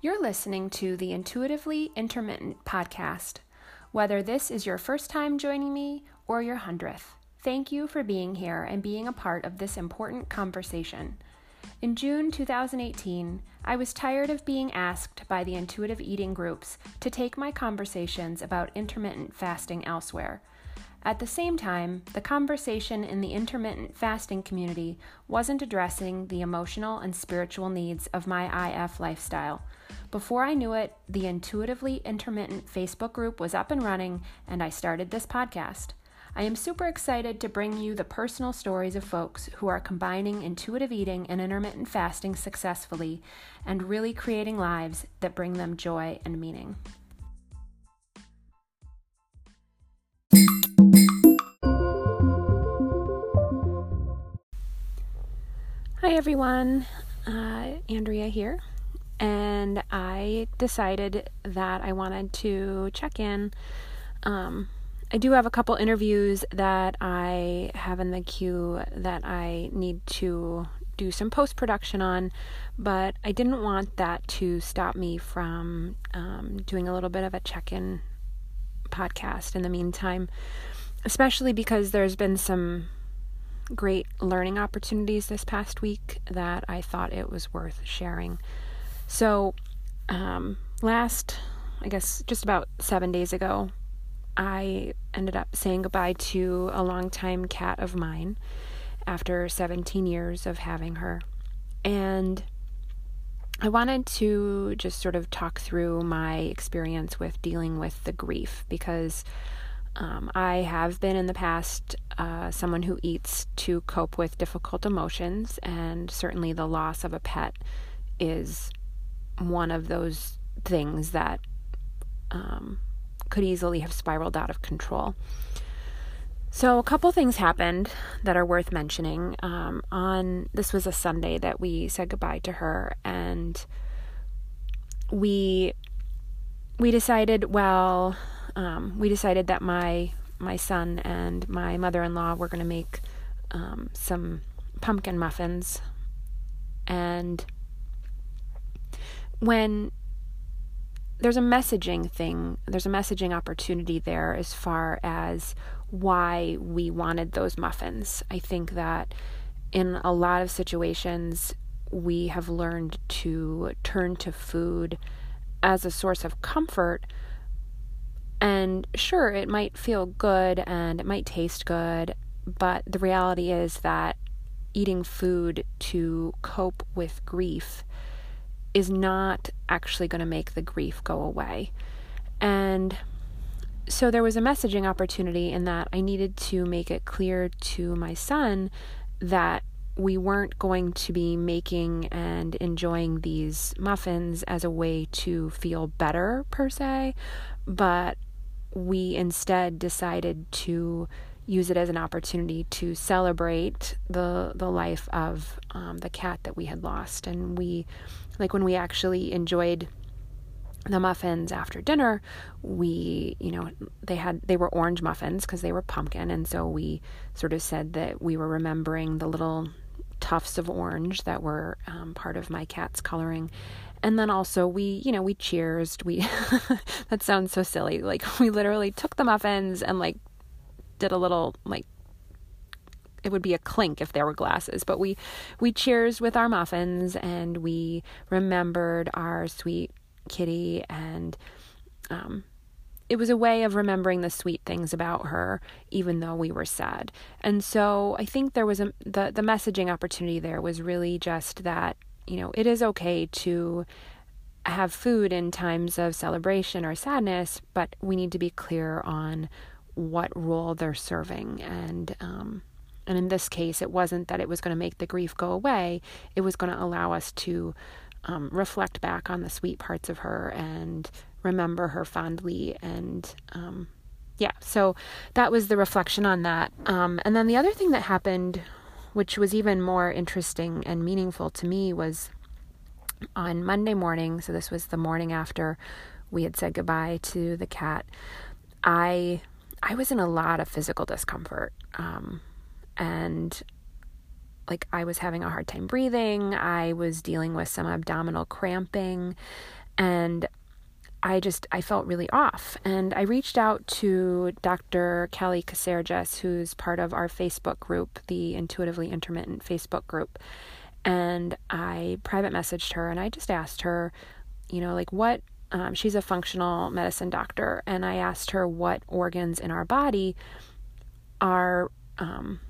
You're listening to the Intuitively Intermittent podcast. Whether this is your first time joining me or your hundredth, thank you for being here and being a part of this important conversation. In June 2018, I was tired of being asked by the intuitive eating groups to take my conversations about intermittent fasting elsewhere. At the same time, the conversation in the intermittent fasting community wasn't addressing the emotional and spiritual needs of my IF lifestyle. Before I knew it, the Intuitively Intermittent Facebook group was up and running, and I started this podcast. I am super excited to bring you the personal stories of folks who are combining intuitive eating and intermittent fasting successfully and really creating lives that bring them joy and meaning. Hi everyone, uh, Andrea here, and I decided that I wanted to check in. Um, I do have a couple interviews that I have in the queue that I need to do some post production on, but I didn't want that to stop me from um, doing a little bit of a check in podcast in the meantime, especially because there's been some great learning opportunities this past week that I thought it was worth sharing. So, um, last, I guess, just about seven days ago, I ended up saying goodbye to a longtime cat of mine after 17 years of having her. And I wanted to just sort of talk through my experience with dealing with the grief because um, I have been in the past uh, someone who eats to cope with difficult emotions, and certainly the loss of a pet is one of those things that um, could easily have spiraled out of control. So, a couple things happened that are worth mentioning. Um, on this was a Sunday that we said goodbye to her, and we we decided well um, we decided that my my son and my mother-in-law were going to make um, some pumpkin muffins. And when there's a messaging thing there's a messaging opportunity there as far as why we wanted those muffins. I think that in a lot of situations we have learned to turn to food as a source of comfort and sure, it might feel good and it might taste good, but the reality is that eating food to cope with grief is not actually going to make the grief go away. And so there was a messaging opportunity in that I needed to make it clear to my son that we weren't going to be making and enjoying these muffins as a way to feel better per se, but we instead decided to use it as an opportunity to celebrate the the life of um, the cat that we had lost. And we like when we actually enjoyed the muffins after dinner we you know they had they were orange muffins because they were pumpkin. And so we sort of said that we were remembering the little tufts of orange that were um, part of my cat's coloring. And then also we you know we cheersed we that sounds so silly. Like we literally took the muffins and like did a little like it would be a clink if there were glasses but we we cheers with our muffins and we remembered our sweet kitty and um it was a way of remembering the sweet things about her even though we were sad and so i think there was a the the messaging opportunity there was really just that you know, it is okay to have food in times of celebration or sadness, but we need to be clear on what role they're serving. And um, and in this case, it wasn't that it was going to make the grief go away. It was going to allow us to um, reflect back on the sweet parts of her and remember her fondly. And um, yeah, so that was the reflection on that. Um, and then the other thing that happened which was even more interesting and meaningful to me, was on Monday morning. So, this was the morning after we had said goodbye to the cat. I I was in a lot of physical discomfort. Um, and like I was having a hard time breathing. I was dealing with some abdominal cramping. And I just I felt really off, and I reached out to Dr. Kelly Caserges, who's part of our Facebook group, the Intuitively Intermittent Facebook group, and I private messaged her, and I just asked her, you know, like what. Um, she's a functional medicine doctor, and I asked her what organs in our body are um,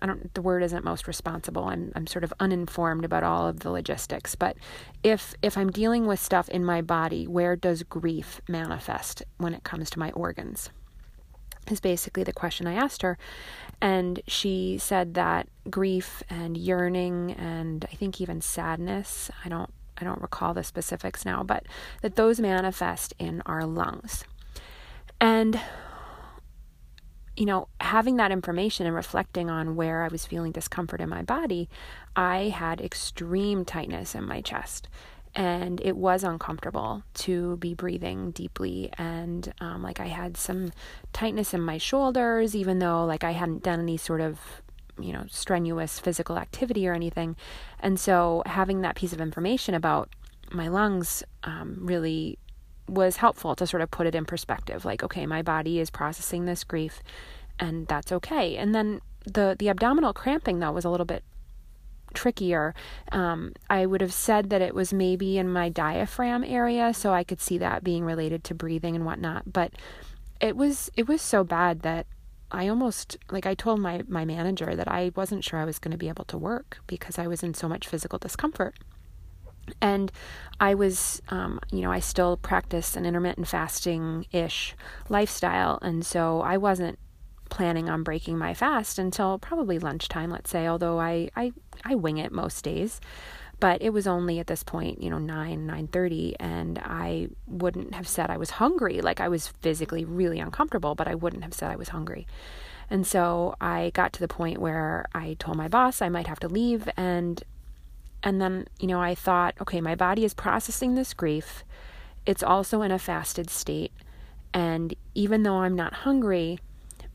I don't the word isn't most responsible. I'm I'm sort of uninformed about all of the logistics, but if if I'm dealing with stuff in my body, where does grief manifest when it comes to my organs? Is basically the question I asked her. And she said that grief and yearning and I think even sadness, I don't I don't recall the specifics now, but that those manifest in our lungs. And you know, having that information and reflecting on where I was feeling discomfort in my body, I had extreme tightness in my chest. And it was uncomfortable to be breathing deeply. And um, like I had some tightness in my shoulders, even though like I hadn't done any sort of you know strenuous physical activity or anything and so having that piece of information about my lungs um, really was helpful to sort of put it in perspective like okay my body is processing this grief and that's okay. And then the the abdominal cramping though was a little bit trickier. Um, i would have said that it was maybe in my diaphragm area so i could see that being related to breathing and whatnot but it was it was so bad that i almost like i told my my manager that i wasn't sure i was going to be able to work because i was in so much physical discomfort and I was, um, you know, I still practice an intermittent fasting ish lifestyle. And so I wasn't planning on breaking my fast until probably lunchtime, let's say, although I, I, I wing it most days. But it was only at this point, you know, 9, 9.30, and I wouldn't have said I was hungry. Like, I was physically really uncomfortable, but I wouldn't have said I was hungry. And so I got to the point where I told my boss I might have to leave and and then, you know, I thought, okay, my body is processing this grief. It's also in a fasted state. And even though I'm not hungry,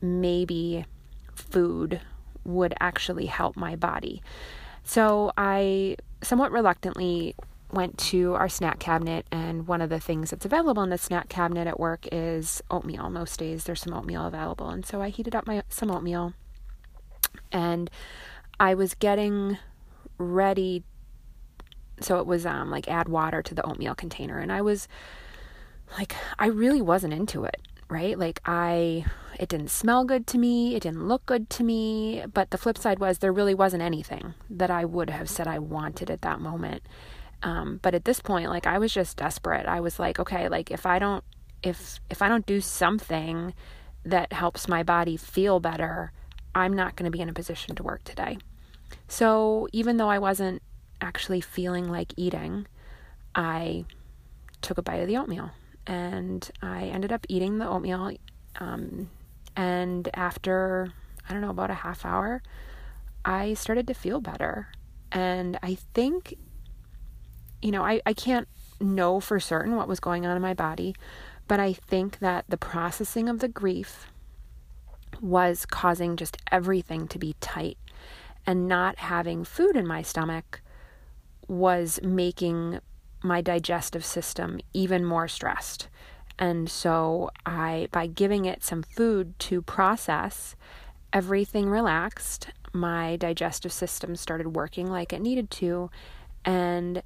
maybe food would actually help my body. So I somewhat reluctantly went to our snack cabinet, and one of the things that's available in the snack cabinet at work is oatmeal. Most days there's some oatmeal available, and so I heated up my some oatmeal, and I was getting ready so it was um like add water to the oatmeal container and I was like I really wasn't into it, right? Like I it didn't smell good to me, it didn't look good to me, but the flip side was there really wasn't anything that I would have said I wanted at that moment. Um, but at this point like I was just desperate. I was like, okay, like if I don't if if I don't do something that helps my body feel better, I'm not going to be in a position to work today. So even though I wasn't actually feeling like eating, I took a bite of the oatmeal and I ended up eating the oatmeal. Um, and after, I don't know, about a half hour, I started to feel better. And I think, you know, I, I can't know for certain what was going on in my body, but I think that the processing of the grief was causing just everything to be tight. And not having food in my stomach was making my digestive system even more stressed. And so I by giving it some food to process, everything relaxed. My digestive system started working like it needed to and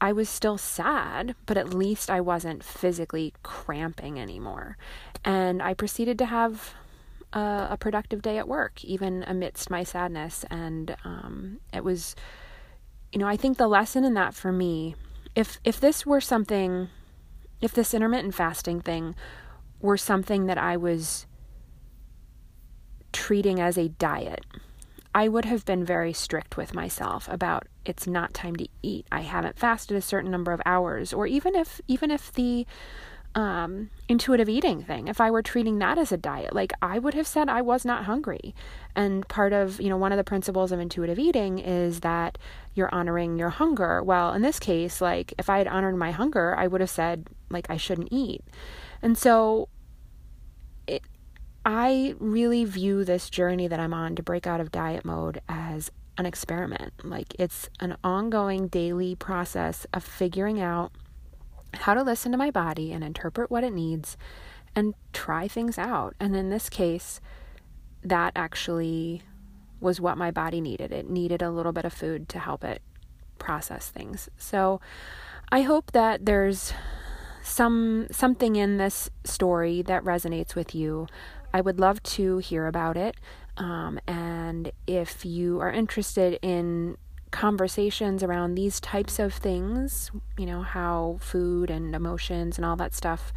I was still sad, but at least I wasn't physically cramping anymore. And I proceeded to have a, productive day at work, even amidst my sadness. And um, it was you know, I think the lesson in that for me, if if this were something, if this intermittent fasting thing were something that I was treating as a diet, I would have been very strict with myself about it's not time to eat. I haven't fasted a certain number of hours, or even if even if the um, intuitive eating thing, if I were treating that as a diet, like I would have said I was not hungry. And part of, you know, one of the principles of intuitive eating is that you're honoring your hunger. Well, in this case, like if I had honored my hunger, I would have said, like, I shouldn't eat. And so it, I really view this journey that I'm on to break out of diet mode as an experiment. Like it's an ongoing daily process of figuring out how to listen to my body and interpret what it needs and try things out. And in this case, that actually was what my body needed. It needed a little bit of food to help it process things. So I hope that there's some something in this story that resonates with you. I would love to hear about it. Um, and if you are interested in conversations around these types of things, you know, how food and emotions and all that stuff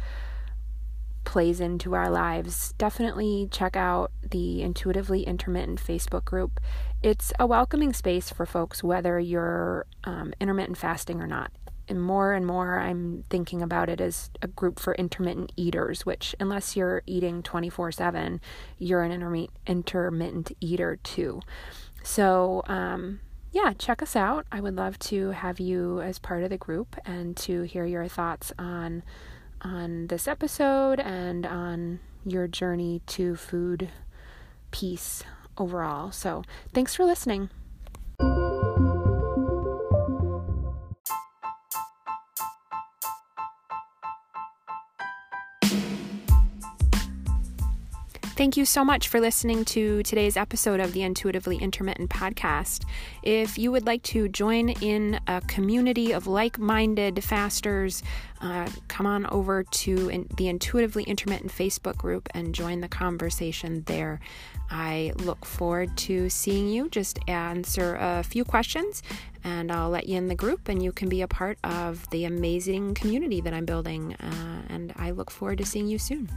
plays into our lives, definitely check out the Intuitively Intermittent Facebook group. It's a welcoming space for folks, whether you're um, intermittent fasting or not. And more and more, I'm thinking about it as a group for intermittent eaters, which, unless you're eating 24 7, you're an intermittent eater too. So, um, yeah, check us out. I would love to have you as part of the group and to hear your thoughts on on this episode and on your journey to food peace overall. So, thanks for listening. Thank you so much for listening to today's episode of the Intuitively Intermittent podcast. If you would like to join in a community of like minded fasters, uh, come on over to in, the Intuitively Intermittent Facebook group and join the conversation there. I look forward to seeing you. Just answer a few questions and I'll let you in the group and you can be a part of the amazing community that I'm building. Uh, and I look forward to seeing you soon.